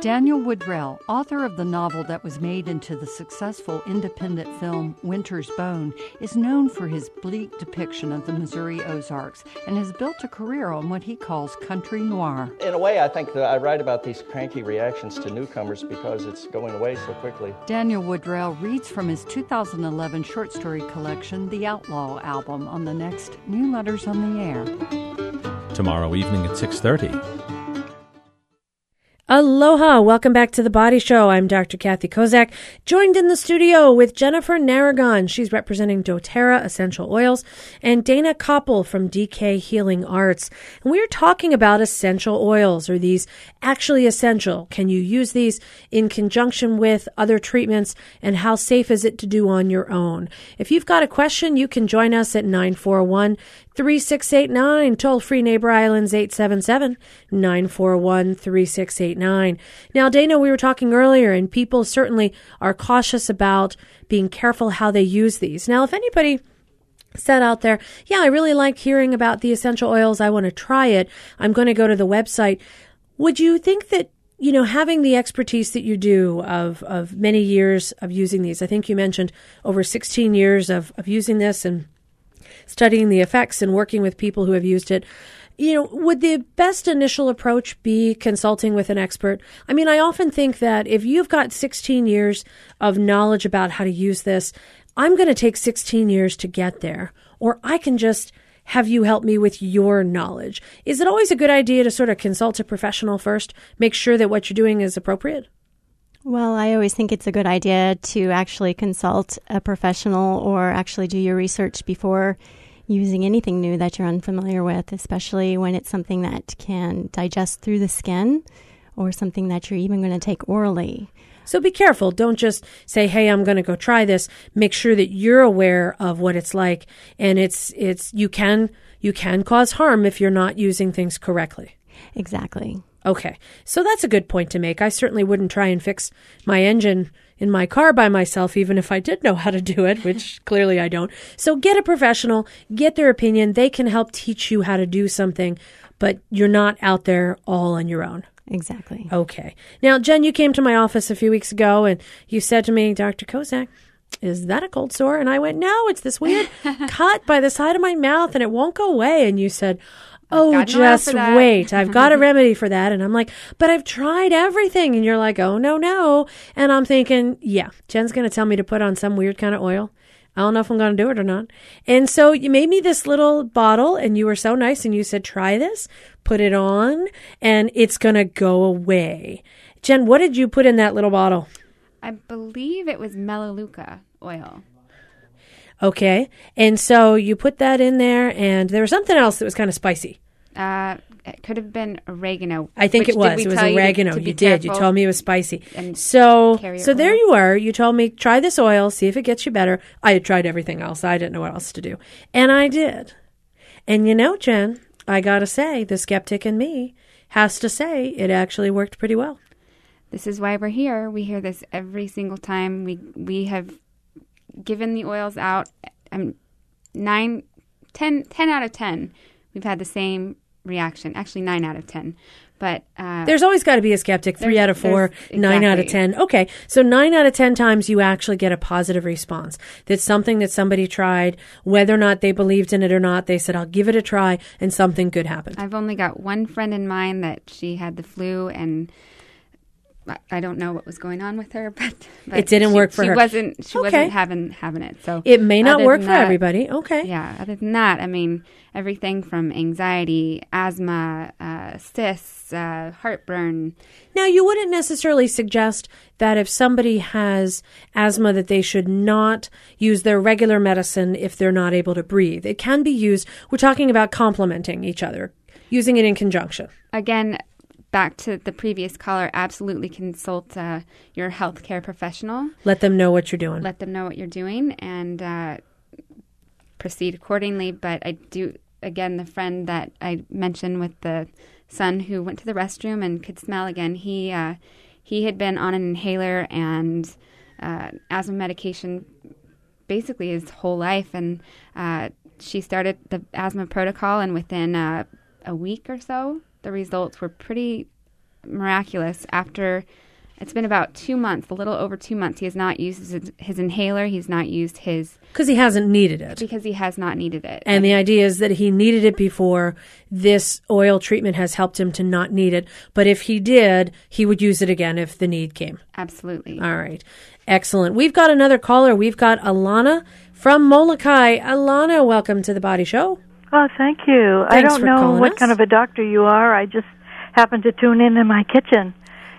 Daniel Woodrell, author of the novel that was made into the successful independent film Winter's Bone, is known for his bleak depiction of the Missouri Ozarks and has built a career on what he calls country noir. In a way, I think that I write about these cranky reactions to newcomers because it's going away so quickly. Daniel Woodrell reads from his 2011 short story collection, The Outlaw Album, on the next New Letters on the Air. Tomorrow evening at 6:30. Aloha! Welcome back to the Body Show. I'm Dr. Kathy Kozak, joined in the studio with Jennifer Naragon. She's representing doTERRA Essential Oils and Dana Koppel from DK Healing Arts. And we're talking about essential oils. Are these actually essential? Can you use these in conjunction with other treatments? And how safe is it to do on your own? If you've got a question, you can join us at 941 3689. Toll free Neighbor Islands 877 941 3689. Now, Dana, we were talking earlier, and people certainly are cautious about being careful how they use these. Now, if anybody said out there, yeah, I really like hearing about the essential oils. I want to try it. I'm going to go to the website. Would you think that you know, having the expertise that you do of, of many years of using these, I think you mentioned over 16 years of, of using this and studying the effects and working with people who have used it. You know, would the best initial approach be consulting with an expert? I mean, I often think that if you've got 16 years of knowledge about how to use this, I'm going to take 16 years to get there, or I can just have you help me with your knowledge. Is it always a good idea to sort of consult a professional first, make sure that what you're doing is appropriate? Well, I always think it's a good idea to actually consult a professional or actually do your research before using anything new that you're unfamiliar with, especially when it's something that can digest through the skin or something that you're even going to take orally. So be careful. Don't just say, "Hey, I'm going to go try this." Make sure that you're aware of what it's like and it's it's you can you can cause harm if you're not using things correctly. Exactly. Okay. So that's a good point to make. I certainly wouldn't try and fix my engine in my car by myself, even if I did know how to do it, which clearly I don't. So get a professional, get their opinion. They can help teach you how to do something, but you're not out there all on your own. Exactly. Okay. Now, Jen, you came to my office a few weeks ago and you said to me, Dr. Kozak, is that a cold sore? And I went, no, it's this weird cut by the side of my mouth and it won't go away. And you said, oh, just wait. I've got a remedy for that. And I'm like, but I've tried everything. And you're like, oh, no, no. And I'm thinking, yeah, Jen's going to tell me to put on some weird kind of oil. I don't know if I'm going to do it or not. And so you made me this little bottle and you were so nice and you said, try this, put it on, and it's going to go away. Jen, what did you put in that little bottle? I believe it was Melaleuca oil. Okay. And so you put that in there, and there was something else that was kind of spicy. Uh, it could have been oregano. I think it was. It was tell you to- oregano. to You, did. You told me it was spicy. and So, so your there you are. You told me try this oil, see if it gets you better. I had tried everything else. I didn't know what else to do, and I did. And you know, Jen, I gotta say, the skeptic in me has to say it actually worked pretty well. This is why we're here. We hear this every single time. We we have given the oils out. Um, nine, ten, ten out of ten. We've had the same reaction. Actually, nine out of ten. But uh, There's always got to be a skeptic. Three out of four, there's- nine out of ten. Okay, so nine out of ten times you actually get a positive response. That's something that somebody tried, whether or not they believed in it or not. They said, "I'll give it a try," and something good happened. I've only got one friend in mind that she had the flu and. I- don't know what was going on with her, but, but It didn't she- work for she her. wasn't. She Okay. wasn't having having it. So It may not work for that- everybody. Okay. Yeah. Other than that, I mean, everything from anxiety, asthma, uh, cysts, uh, heartburn. Now, you wouldn't necessarily suggest that if somebody has asthma that they should not use their regular medicine if they're not able to breathe. It can be used. We're talking about complementing each other, using it in conjunction. Again, back to the previous caller. Absolutely consult uh, your healthcare professional. Let them know what you're doing. Let them know what you're doing and uh, proceed accordingly. But I do, again, the friend that I mentioned with the son who went to the restroom and could smell again, he, uh, he had been on an inhaler and uh, asthma medication basically his whole life. And uh, she started the asthma protocol, and within uh, a week or so, the results were pretty miraculous. After it's been about two months, a little over two months, he has not used his, his inhaler. He's not used his Because he hasn't needed it. because he has not needed it. And the idea is that he needed it before. This oil treatment has helped him to not need it. But if he did, he would use it again if the need came. Absolutely. All right. Excellent. We've got another caller. We've got Alana from Molokai. Alana, welcome to the Body Show. Oh, thank you. Thanks I don't know what us. kind of a doctor you are. I just happened to tune in in my kitchen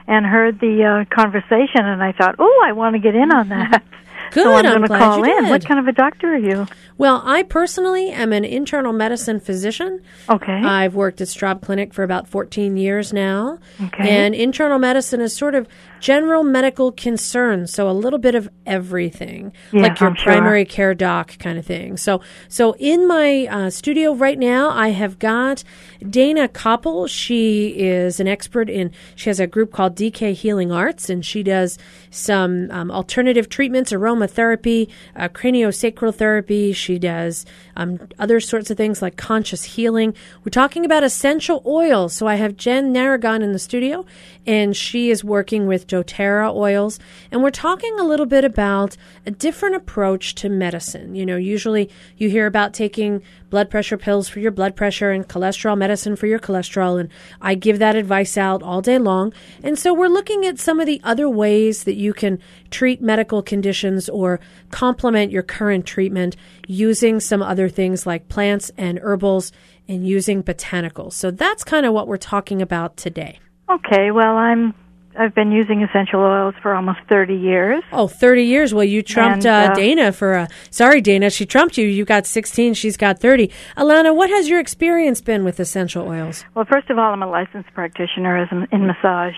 and heard the uh, conversation, and I thought, oh, I want to get in on that. Good. so I'm, I'm going to glad call you in. What kind of a doctor are you? Well, I personally am an internal medicine physician. Okay. I've worked at Straub Clinic for about 14 years now. Okay. And internal medicine is sort of general medical concerns, so a little bit of everything, Yeah, like your I'm sure. primary care doc kind of thing. So, so in my uh, studio right now, I have got Dana Koppel. She is an expert in. She has a group called DK Healing Arts, and she does some um, alternative treatments, aromatherapy, uh, craniosacral therapy. She does um, other sorts of things like conscious healing. We're talking about essential oils. So I have Jen Naragon in the studio, and she is working with doTERRA oils. And we're talking a little bit about a different approach to medicine. You know, usually you hear about taking blood pressure pills for your blood pressure and cholesterol medicine for your cholesterol. And I give that advice out all day long. And so we're looking at some of the other ways that you can treat medical conditions or complement your current treatment using some other things like plants and herbals and using botanicals. So that's kind of what we're talking about today. Okay, well, I'm I've been using essential oils for almost 30 years. Oh, 30 years. Well, you trumped And, uh, uh, Dana for a. Sorry, Dana. She trumped you. You got 16. She's got 30. Alana, what has your experience been with essential oils? Well, first of all, I'm a licensed practitioner as in, in massage,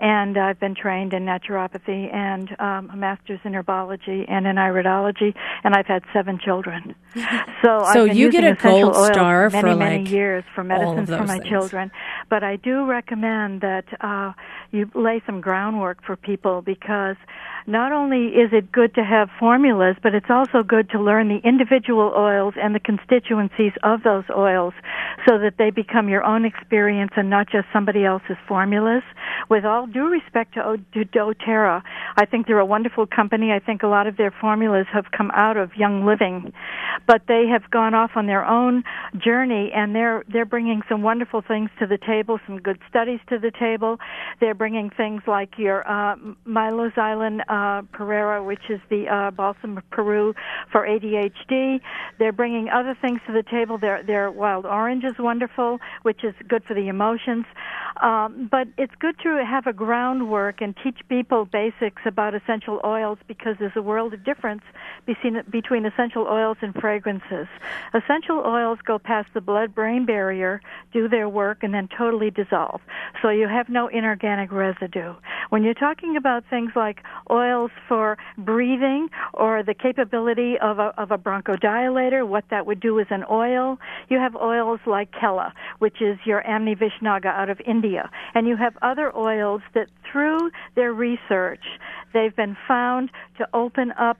and I've been trained in naturopathy and um, a master's in herbology and in iridology, and I've had seven children. So, I've So been you get using a gold star many, for, many like, years for medicines for my things. children. But I do recommend that uh, you lay some groundwork for people because not only is it good to have formulas, but it's also good to learn the individual oils and the constituencies of those oils so that they become your own experience and not just somebody else's formulas. With all due respect to, O- to doTERRA, I think they're a wonderful company. I think a lot of their formulas have come out of Young Living, but they have gone off on their own journey and they're they're bringing some wonderful things to the table, some good studies to the table. They're bringing things like your uh, Myroxylon uh, Pereira, which is the uh, balsam of Peru for ADHD. They're bringing other things to the table. Their their wild orange is wonderful, which is good for the emotions. Um, but it's good to have a groundwork and teach people basics about essential oils because there's a world of difference between, between essential oils and fragrances. Essential oils go past the blood-brain barrier, do their work, and then totally dissolve. So you have no inorganic residue. When you're talking about things like oils for breathing or the capability of a, of a bronchodilator, what that would do is an oil, you have oils like Khella, which is your Ammi visnaga out of India. And you have other oils that through their research, they've been found to open up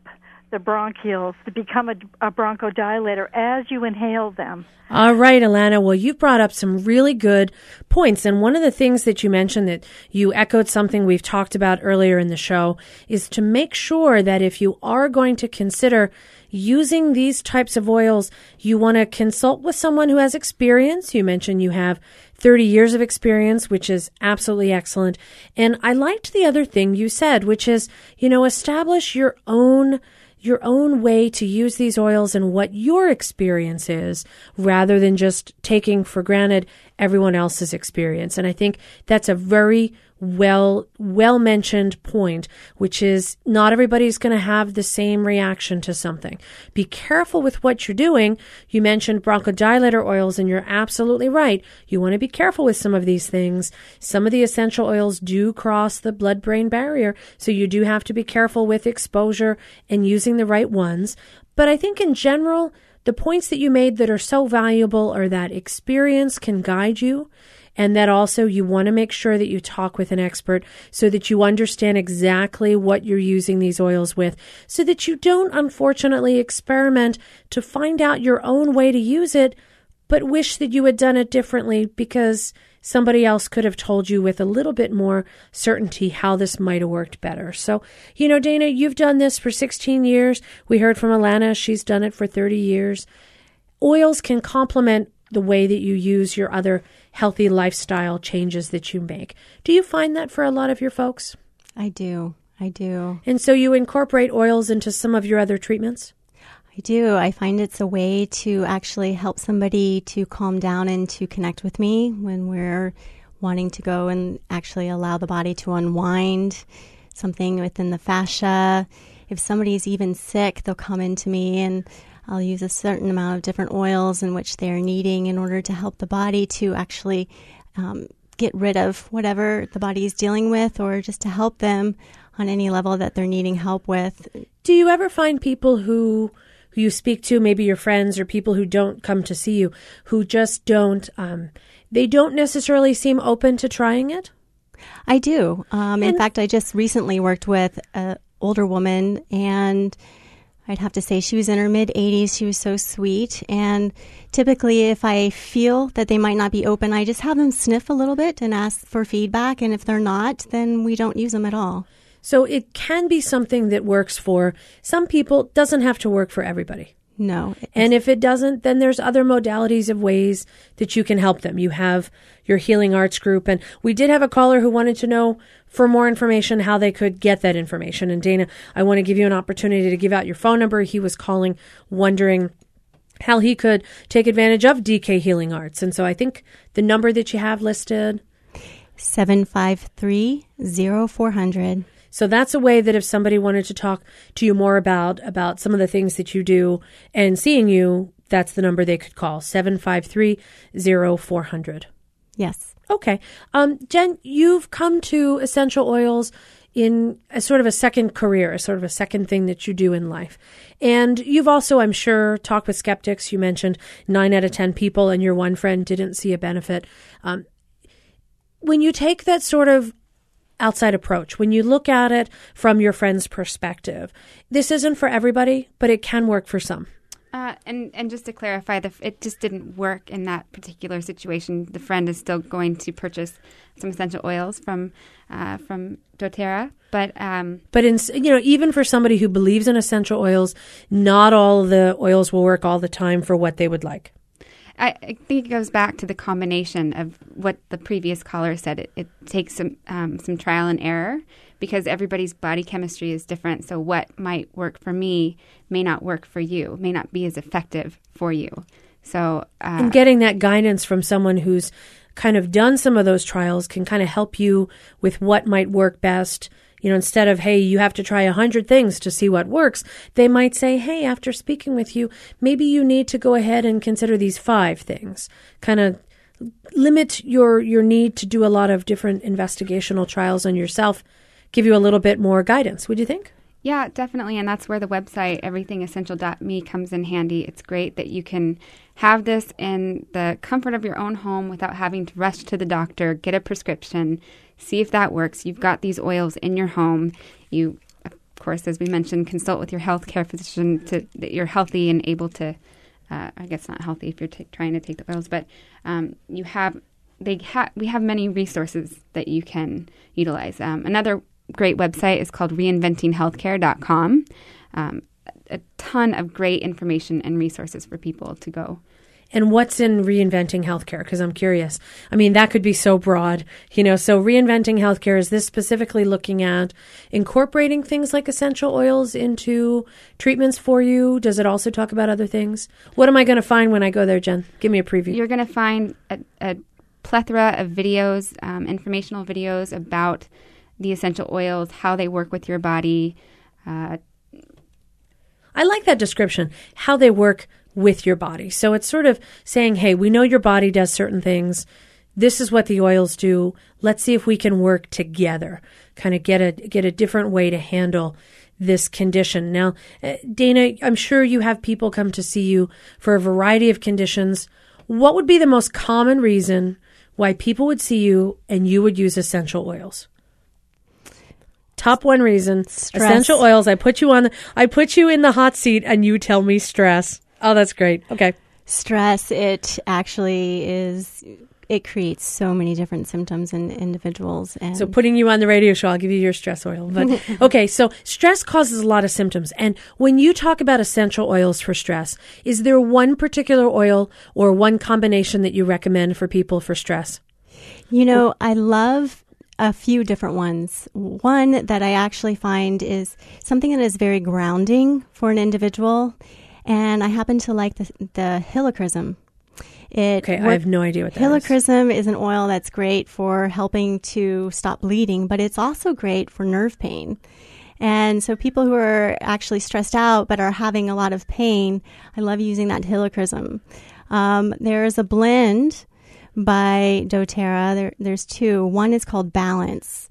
the bronchioles to become a, a bronchodilator as you inhale them. All right, Alana. Well, you've brought up some really good points. And one of the things that you mentioned that you echoed something we've talked about earlier in the show is to make sure that if you are going to consider using these types of oils, you want to consult with someone who has experience. You mentioned you have 30 years of experience, which is absolutely excellent. And I liked the other thing you said, which is, you know, establish your own your own way to use these oils and what your experience is rather than just taking for granted everyone else's experience. And I think that's a very well well mentioned point which is not everybody's going to have the same reaction to something. Be careful with what you're doing. You mentioned bronchodilator oils and you're absolutely right. You want to be careful with some of these things. Some of the essential oils do cross the blood brain barrier so you do have to be careful with exposure and using the right ones. But i think in general the points that you made that are so valuable are that experience can guide you and that also you want to make sure that you talk with an expert so that you understand exactly what you're using these oils with so that you don't unfortunately experiment to find out your own way to use it but wish that you had done it differently because somebody else could have told you with a little bit more certainty how this might have worked better. So, you know, Dana, you've done this for 16 years. We heard from Alana, she's done it for 30 years. Oils can complement the way that you use your other healthy lifestyle changes that you make. Do you find that for a lot of your folks? I do. I do. And so you incorporate oils into some of your other treatments? I do. I find it's a way to actually help somebody to calm down and to connect with me when we're wanting to go and actually allow the body to unwind something within the fascia. If somebody's even sick, they'll come into me and I'll use a certain amount of different oils in which they're needing in order to help the body to actually um, get rid of whatever the body is dealing with or just to help them on any level that they're needing help with. Do you ever find people who who you speak to, maybe your friends or people who don't come to see you, who just don't um, they don't necessarily seem open to trying it? I do. Um, in fact, I just recently worked with an older woman and I'd have to say she was in her mid 80s. She was so sweet. And typically, if I feel that they might not be open, I just have them sniff a little bit and ask for feedback. And if they're not, then we don't use them at all. So it can be something that works for some people, doesn't have to work for everybody. No. And if it doesn't, then there's other modalities of ways that you can help them. You have your healing arts group. And we did have a caller who wanted to know for more information how they could get that information. And Dana, I want to give you an opportunity to give out your phone number. He was calling wondering how he could take advantage of DK Healing Arts. And so I think the number that you have listed 753 0400. So that's a way that if somebody wanted to talk to you more about about some of the things that you do and seeing you, that's the number they could call 753-0400. Yes. Okay. Um, Jen, you've come to essential oils in a sort of a second career, a sort of a second thing that you do in life. And you've also, I'm sure, talked with skeptics. You mentioned nine out of 10 people and your one friend didn't see a benefit. Um, when you take that sort of outside approach, when you look at it from your friend's perspective, this isn't for everybody, but it can work for some. Uh, and and just to clarify, the, it just didn't work in that particular situation. The friend is still going to purchase some essential oils from uh, from DoTerra, but um, but in you know even for somebody who believes in essential oils, not all the oils will work all the time for what they would like. I, I think it goes back to the combination of what the previous caller said. It, it takes some um, some trial and error because everybody's body chemistry is different. So what might work for me may not work for you, may not be as effective for you. So uh, and getting that guidance from someone who's kind of done some of those trials can kind of help you with what might work best you know, instead of, hey, you have to try a hundred things to see what works, they might say, hey, after speaking with you, maybe you need to go ahead and consider these five things. Kind of limit your, your need to do a lot of different investigational trials on yourself, give you a little bit more guidance. Would you think? Yeah, definitely. And that's where the website, everythingessential.me, comes in handy. It's great that you can have this in the comfort of your own home without having to rush to the doctor, get a prescription, see if that works. You've got these oils in your home. You of course, as we mentioned, consult with your healthcare physician to that you're healthy and able to. Uh, I guess not healthy if you're t- trying to take the oils, but um, you have they ha- we have many resources that you can utilize. Um, another great website is called reinventinghealthcare.com. Um, a ton of great information and resources for people to go and what's in reinventing healthcare? Because I'm curious. I mean, that could be so broad, you know. So, reinventing healthcare is this specifically looking at incorporating things like essential oils into treatments for you? Does it also talk about other things? What am I going to find when I go there, Jen? Give me a preview. You're going to find a, a, plethora of videos, um, informational videos about the essential oils, how they work with your body. Uh, I like that description, how they work with your body. So it's sort of saying, hey, we know your body does certain things. This is what the oils do. Let's see if we can work together, kind of get a get a different way to handle this condition. Now, uh, Dana, I'm sure you have people come to see you for a variety of conditions. What would be the most common reason why people would see you and you would use essential oils? Top one reason: stress. essential oils. I put you on. The, I put you in the hot seat, and you tell me stress. Oh, that's great. Okay. Stress, it actually is, it creates so many different symptoms in individuals. And So putting you on the radio show, I'll give you your stress oil. But okay, so stress causes a lot of symptoms. And when you talk about essential oils for stress, is there one particular oil or one combination that you recommend for people for stress? You know, I love a few different ones. One that I actually find is something that is very grounding for an individual and I happen to like the, the helichrysum. It okay, I have no idea what that helichrysum is. is an oil that's great for helping to stop bleeding, but it's also great for nerve pain. And so people who are actually stressed out but are having a lot of pain, I love using that helichrysum. Um, there is a blend by doTERRA. There, there's two. One is called Balance.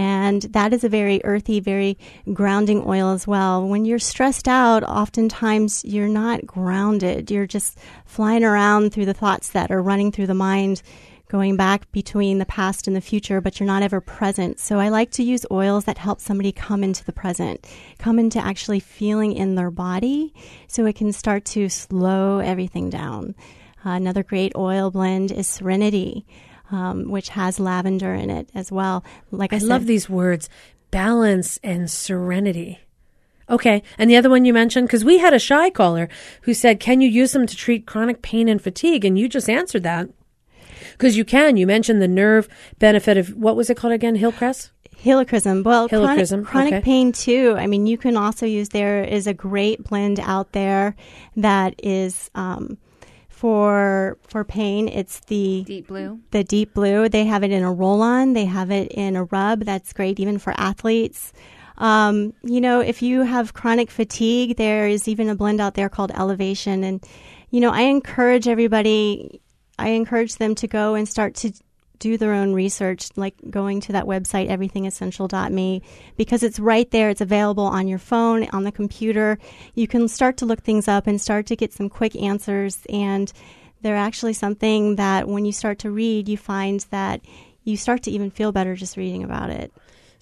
And that is a very earthy, very grounding oil as well. When you're stressed out, oftentimes you're not grounded. You're just flying around through the thoughts that are running through the mind going back between the past and the future, but you're not ever present. So I like to use oils that help somebody come into the present, come into actually feeling in their body so it can start to slow everything down. Uh, another great oil blend is Serenity um, which has lavender in it as well. Like I, I said, love these words balance and serenity. Okay. And the other one you mentioned, because we had a shy caller who said, Can you use them to treat chronic pain and fatigue? And you just answered that. Because you can. You mentioned the nerve benefit of what was it called again? Hillcrest? Helichrysum. Well, Helichrysum. chronic, chronic okay. pain too. I mean, you can also use, there is a great blend out there that is, um, for for pain it's the deep blue. the deep blue. They have it in a roll on they have it in a rub. That's great even for athletes. Um, you know if you have chronic fatigue there is even a blend out there called elevation. And you know i encourage everybody i encourage them to go and start to do their own research, like going to that website, everythingessential.me, because it's right there. It's available on your phone, on the computer. You can start to look things up and start to get some quick answers. And they're actually something that when you start to read, you find that you start to even feel better just reading about it.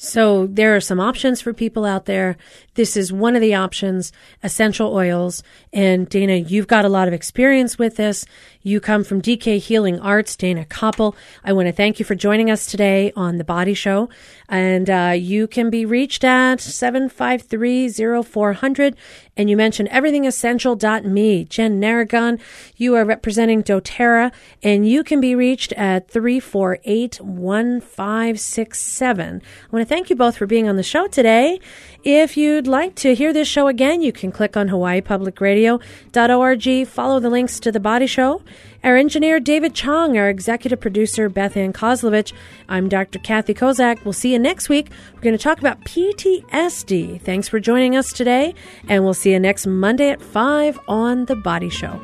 So there are some options for people out there. This is one of the options, essential oils. And Dana, you've got a lot of experience with this. You come from DK Healing Arts, Dana Koppel. I want to thank you for joining us today on The Body Show. And uh, you can be reached at 753-0400. And you mentioned everythingessential.me. Jen Naragon, you are representing doTERRA, and you can be reached at 348-1567. I want to thank you both for being on the show today. If you'd like to hear this show again, you can click on hawaiipublicradio.org, follow the links to The Body Show. Our engineer, David Chong, our executive producer, Beth Ann Kozlovich. I'm Dr. Kathy Kozak. We'll see you next week. We're going to talk about PTSD. Thanks for joining us today, and we'll see you next Monday at 5 on The Body Show.